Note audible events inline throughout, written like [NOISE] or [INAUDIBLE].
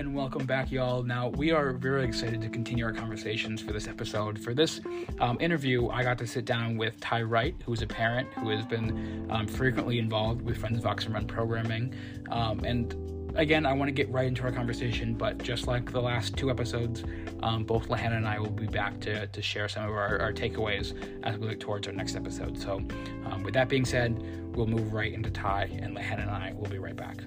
and welcome back, y'all. Now, we are very excited to continue our conversations for this episode. For this um, interview, I got to sit down with Ty Wright, who is a parent who has been um, frequently involved with Friends of Run programming. Um, and again, I want to get right into our conversation, but just like the last two episodes, um, both Lehanna and I will be back to, to share some of our, our takeaways as we look towards our next episode. So, um, with that being said, we'll move right into Ty, and Lehanna and I will be right back.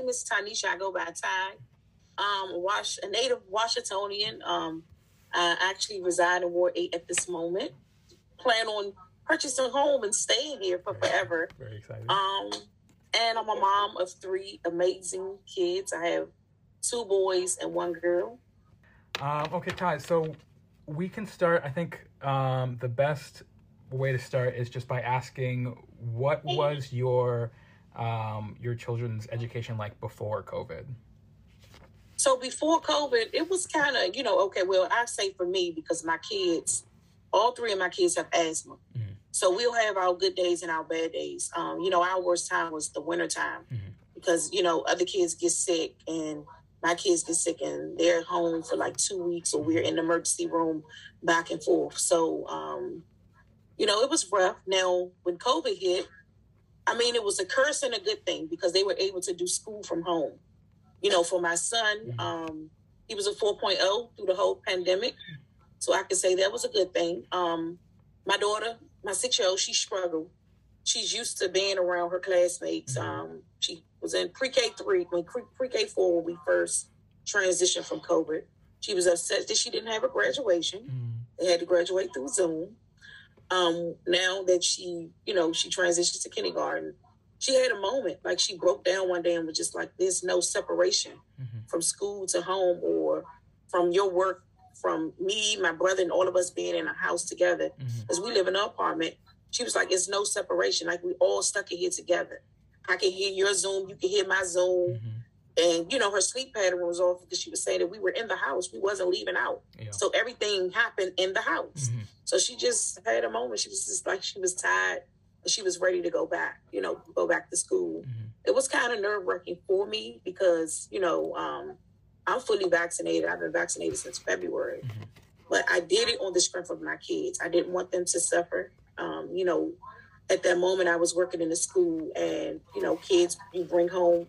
Name is Tanisha. I go by Ty. Um, Wash, a native Washingtonian. Um, I actually reside in Ward 8 at this moment. Plan on purchasing a home and staying here for forever. Very excited. Um, and I'm a mom of three amazing kids. I have two boys and one girl. Um, okay, Ty. So we can start. I think um, the best way to start is just by asking what was your um, your children's education like before COVID? So before COVID, it was kind of, you know, okay, well, I say for me because my kids, all three of my kids have asthma. Mhm. So we'll have our good days and our bad days. Um, you know, our worst time was the winter time Mhm. because, you know, other kids get sick and my kids get sick and they're home for like two weeks or we're in the emergency room back and forth. So, um, you know, it was rough. Now, when COVID hit, I mean, it was a curse and a good thing because they were able to do school from home. You know, for my son, Mhm. um, he was a 4.0 through the whole pandemic. So I can say that was a good thing. Um, my daughter, my six year old, she struggled. She's used to being around her classmates. Mhm. Um, she was in pre K three, when pre K four when we first transitioned from COVID. She was upset that she didn't have a graduation. Mm. They had to graduate through Zoom. Um, now that she, you know, she transitioned to kindergarten, she had a moment like she broke down one day and was just like, "There's no separation Mhm. from school to home or from your work, from me, my brother, and all of us being in a house together. Mhm. As we live in an apartment, she was like, "It's no separation. Like we all stuck in here together. I can hear your Zoom, you can hear my Zoom." Mhm. And you know, her sleep pattern was off because she was saying that we were in the house, we wasn't leaving out. Yeah. So everything happened in the house. Mhm. So she just had a moment. She was just like she was tired and she was ready to go back, you know, go back to school. Mhm. It was kind of nerve wracking for me because, you know, um, I'm fully vaccinated. I've been vaccinated since February. Mhm. But I did it on the strength of my kids. I didn't want them to suffer. Um, you know, at that moment I was working in the school and, you know, kids you bring home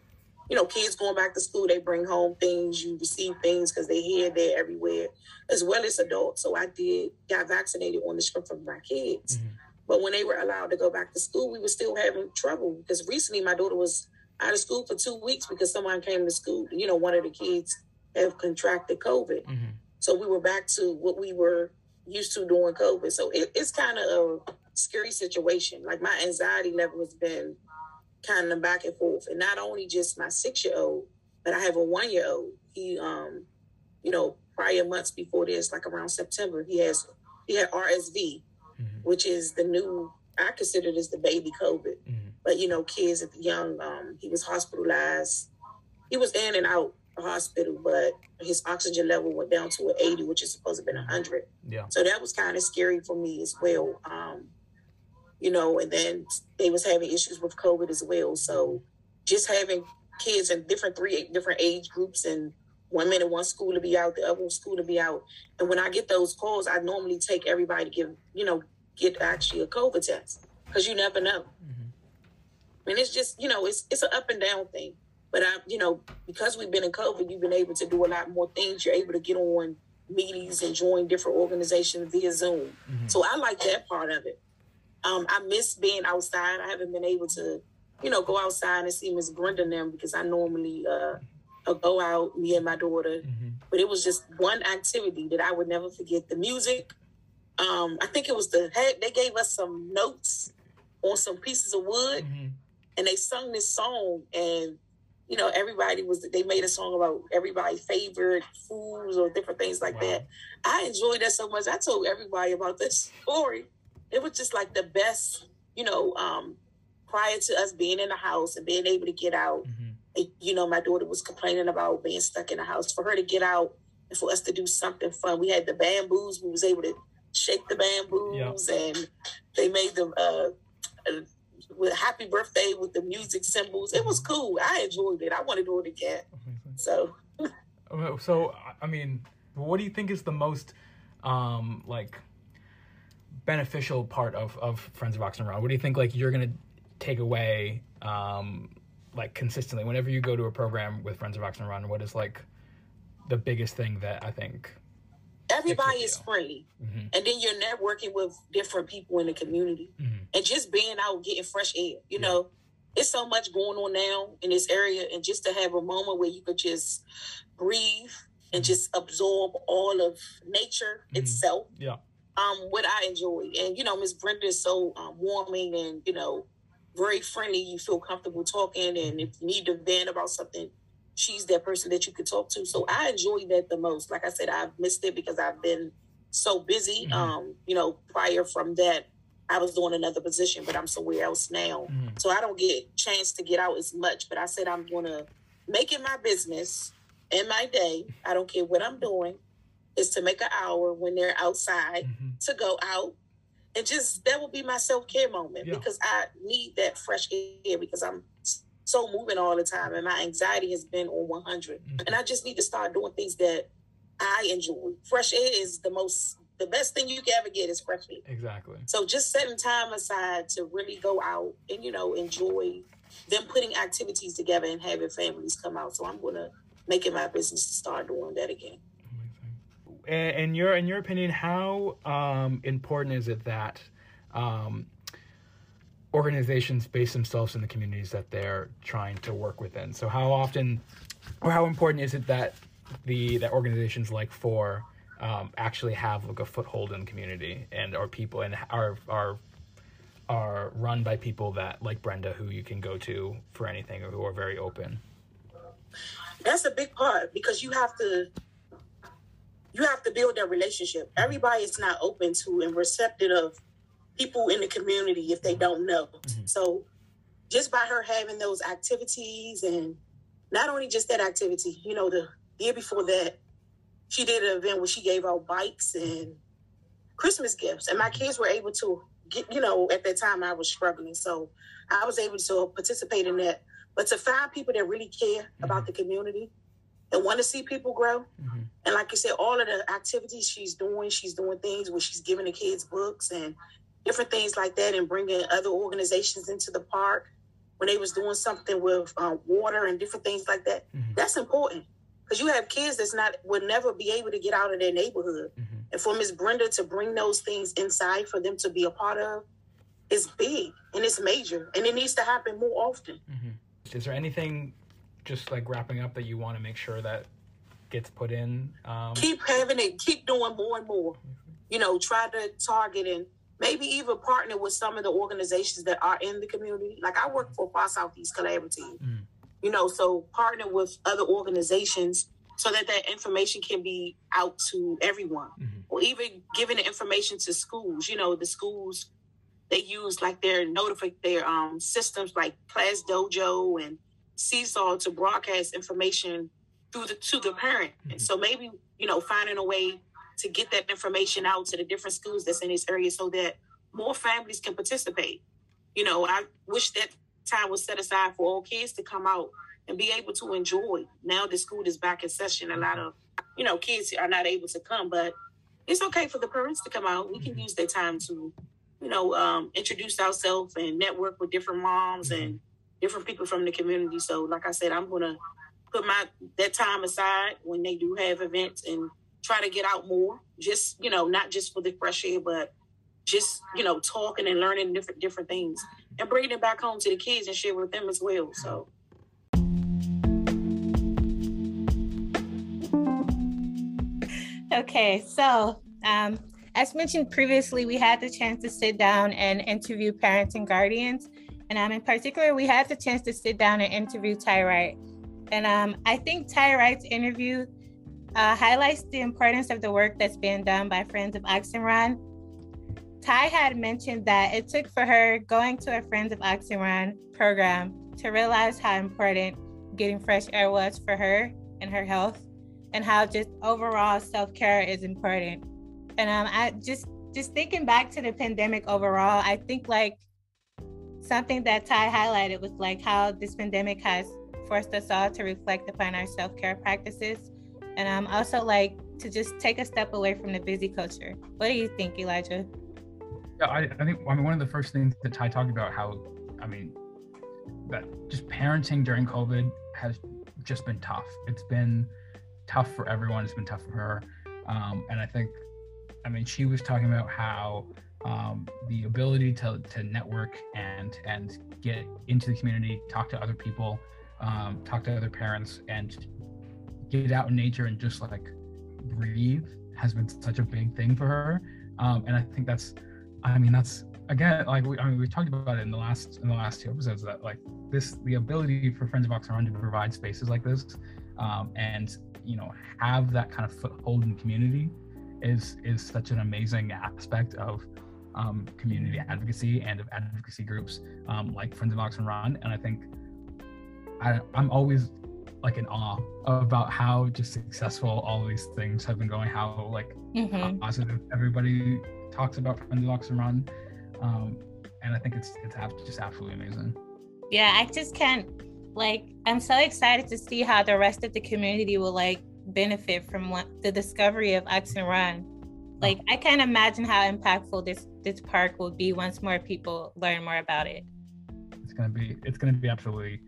you know, kids going back to school, they bring home things, you receive things because they here, there, everywhere, as well as adults. So I did got vaccinated on the strength of my kids. Mhm. But when they were allowed to go back to school, we were still having trouble because recently my daughter was out of school for two weeks because someone came to school. You know, one of the kids have contracted COVID. Mhm. So we were back to what we were used to during COVID. So it, it's kind of a scary situation. Like my anxiety level has been kind of back and forth. And not only just my six year old, but I have a one year old. He, um, you know, prior months before this, like around September, he has he had RSV, Mhm. which is the new I consider this the baby COVID. Mhm. But you know, kids at the young, um, he was hospitalized. He was in and out the hospital, but his oxygen level went down to an 80, which is supposed to have been 100. Yeah. So that was kind of scary for me as well. Um, you know, and then they was having issues with COVID as well. So just having kids in different three different age groups and one minute one school to be out, the other school to be out. And when I get those calls, I normally take everybody to give, you know, get actually a COVID test because you never know. Mhm. And it's just, you know, it's it's an up and down thing. But I, you know, because we've been in COVID, you've been able to do a lot more things. You're able to get on meetings and join different organizations via Zoom. Mhm. So I like that part of it. Um, I miss being outside. I haven't been able to, you know, go outside and see Miss Brenda and them because I normally uh, uh, go out, me and my daughter. Mhm. But it was just one activity that I would never forget. The music. Um, I think it was the hey, they gave us some notes on some pieces of wood Mhm. and they sung this song and you know everybody was they made a song about everybody's favorite foods or different things like Wow. that i enjoyed that so much i told everybody about this [LAUGHS] story it was just like the best you know um prior to us being in the house and being able to get out Mhm. and, you know my daughter was complaining about being stuck in the house for her to get out and for us to do something fun we had the bamboos we was able to shake the bamboos and they made them uh, uh with happy birthday with the music symbols. It was cool. I enjoyed it. I want to do it again. So. [LAUGHS] so I mean, what do you think is the most um like beneficial part of of Friends of Oxon Run? What do you think like you're gonna take away um like consistently whenever you go to a program with Friends of Oxon Run? What is like the biggest thing that I think everybody is free mm-hmm. and then you're networking with different people in the community mm-hmm. and just being out getting fresh air you yeah. know it's so much going on now in this area and just to have a moment where you could just breathe and mm-hmm. just absorb all of nature mm-hmm. itself yeah um what i enjoy and you know miss brenda is so um, warming and you know very friendly you feel comfortable talking and if you need to vent about something she's that person that you could talk to. So I enjoy that the most. Like I said, I've missed it because I've been so busy. Mm-hmm. Um, you know, prior from that, I was doing another position, but I'm somewhere else now. Mm-hmm. So I don't get chance to get out as much. But I said I'm gonna make it my business in my day. I don't care what I'm doing, is to make an hour when they're outside mm-hmm. to go out. And just that will be my self care moment yeah. because I need that fresh air because I'm so moving all the time and my anxiety has been on 100 mm-hmm. and i just need to start doing things that i enjoy fresh air is the most the best thing you can ever get is fresh air exactly so just setting time aside to really go out and you know enjoy them putting activities together and having families come out so i'm gonna make it my business to start doing that again in your in your opinion how um, important is it that um, organizations base themselves in the communities that they're trying to work within. So how often or how important is it that the that organizations like for um, actually have like a foothold in the community and are people and are are are run by people that like Brenda who you can go to for anything or who are very open. That's a big part because you have to you have to build that relationship. Everybody is not open to and receptive of people in the community if they don't know. Mm-hmm. So just by her having those activities and not only just that activity, you know, the year before that, she did an event where she gave out bikes and Christmas gifts. And my kids were able to get, you know, at that time I was struggling. So I was able to participate in that. But to find people that really care mm-hmm. about the community and want to see people grow. Mm-hmm. And like you said, all of the activities she's doing, she's doing things where she's giving the kids books and different things like that and bringing other organizations into the park when they was doing something with um, water and different things like that. Mm-hmm. That's important because you have kids that's not would never be able to get out of their neighborhood. Mm-hmm. And for Miss Brenda to bring those things inside for them to be a part of is big and it's major and it needs to happen more often. Mm-hmm. Is there anything just like wrapping up that you want to make sure that gets put in? Um... Keep having it, keep doing more and more. You know, try to target and maybe even partner with some of the organizations that are in the community. Like I work for Far Southeast Collaborative, mm. you know, so partner with other organizations so that that information can be out to everyone, mm-hmm. or even giving the information to schools. You know, the schools they use like their notify their um, systems like Class Dojo and Seesaw to broadcast information through the to the parent. Mm-hmm. And so maybe you know finding a way to get that information out to the different schools that's in this area so that more families can participate. You know, I wish that time was set aside for all kids to come out and be able to enjoy. Now the school is back in session. A lot of, you know, kids are not able to come, but it's okay for the parents to come out. We can use that time to, you know, um, introduce ourselves and network with different moms and different people from the community. So, like I said, I'm gonna put my that time aside when they do have events and try to get out more. Just you know, not just for the fresh air, but just you know, talking and learning different different things and bringing it back home to the kids and share with them as well. So. Okay, so um, as mentioned previously, we had the chance to sit down and interview parents and guardians. And um, in particular, we had the chance to sit down and interview Ty Wright. And um, I think Ty Wright's interview uh, highlights the importance of the work that's being done by Friends of Oxon Run. Ty had mentioned that it took for her going to a Friends of Oxon Run program to realize how important getting fresh air was for her and her health, and how just overall self care is important. And um, I just just thinking back to the pandemic overall, I think like something that Ty highlighted was like how this pandemic has forced us all to reflect upon our self care practices. And I'm um, also like to just take a step away from the busy culture. What do you think, Elijah? Yeah, I, I think I mean one of the first things that Ty talked about how I mean that just parenting during COVID has just been tough. It's been tough for everyone. It's been tough for her, um, and I think I mean she was talking about how um, the ability to, to network and and get into the community, talk to other people, um, talk to other parents, and get out in nature and just like breathe has been such a big thing for her. Um, and I think that's, I mean, that's again, like we, I mean, we talked about it in the last in the last two episodes that like this, the ability for Friends of Oxon Run to provide spaces like this, um, and you know, have that kind of foothold in community is is such an amazing aspect of um, community advocacy and of advocacy groups um, like Friends of Oxon Run. And I think I, I'm always like in awe about how just successful all these things have been going, how like mm-hmm. positive everybody talks about Friends of Oxon Run. Um, and I think it's it's just absolutely amazing. Yeah, I just can't like I'm so excited to see how the rest of the community will like benefit from what, the discovery of Oxon Run. Like I can't imagine how impactful this this park will be once more people learn more about it. It's gonna be it's gonna be absolutely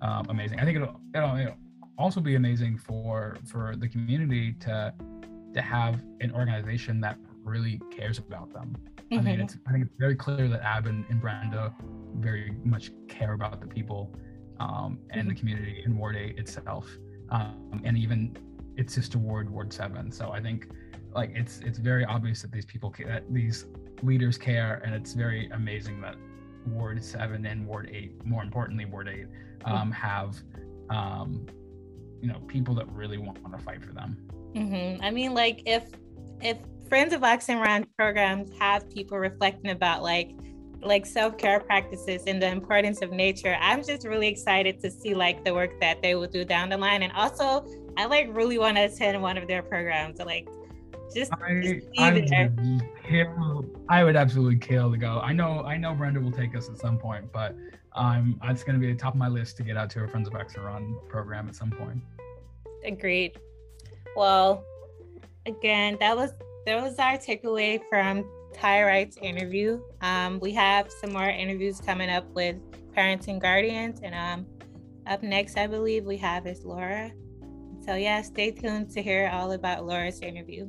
um, amazing. I think it'll, it'll, it'll also be amazing for for the community to to have an organization that really cares about them. Mm-hmm. I mean, mm-hmm. it's I think it's very clear that Ab and, and Brenda very much care about the people um, and mm-hmm. the community in Ward 8 itself, um, and even its sister ward, Ward 7. So I think like it's it's very obvious that these people that these leaders care, and it's very amazing that Ward 7 and Ward 8, more importantly Ward 8, um, have um, you know people that really want to fight for them. Mm-hmm. I mean, like if if Friends of Oxon Run programs have people reflecting about like like self-care practices and the importance of nature i'm just really excited to see like the work that they will do down the line and also i like really want to attend one of their programs like just, I, just I would kill, I would absolutely kill to go. I know I know Brenda will take us at some point, but um, it's going to be the top of my list to get out to a Friends of Oxon Run program at some point. Agreed. Well, again, that was that was our takeaway from Ty Wright's interview. Um, we have some more interviews coming up with parents and guardians, and um, up next, I believe we have is Laura. So yeah, stay tuned to hear all about Laura's interview.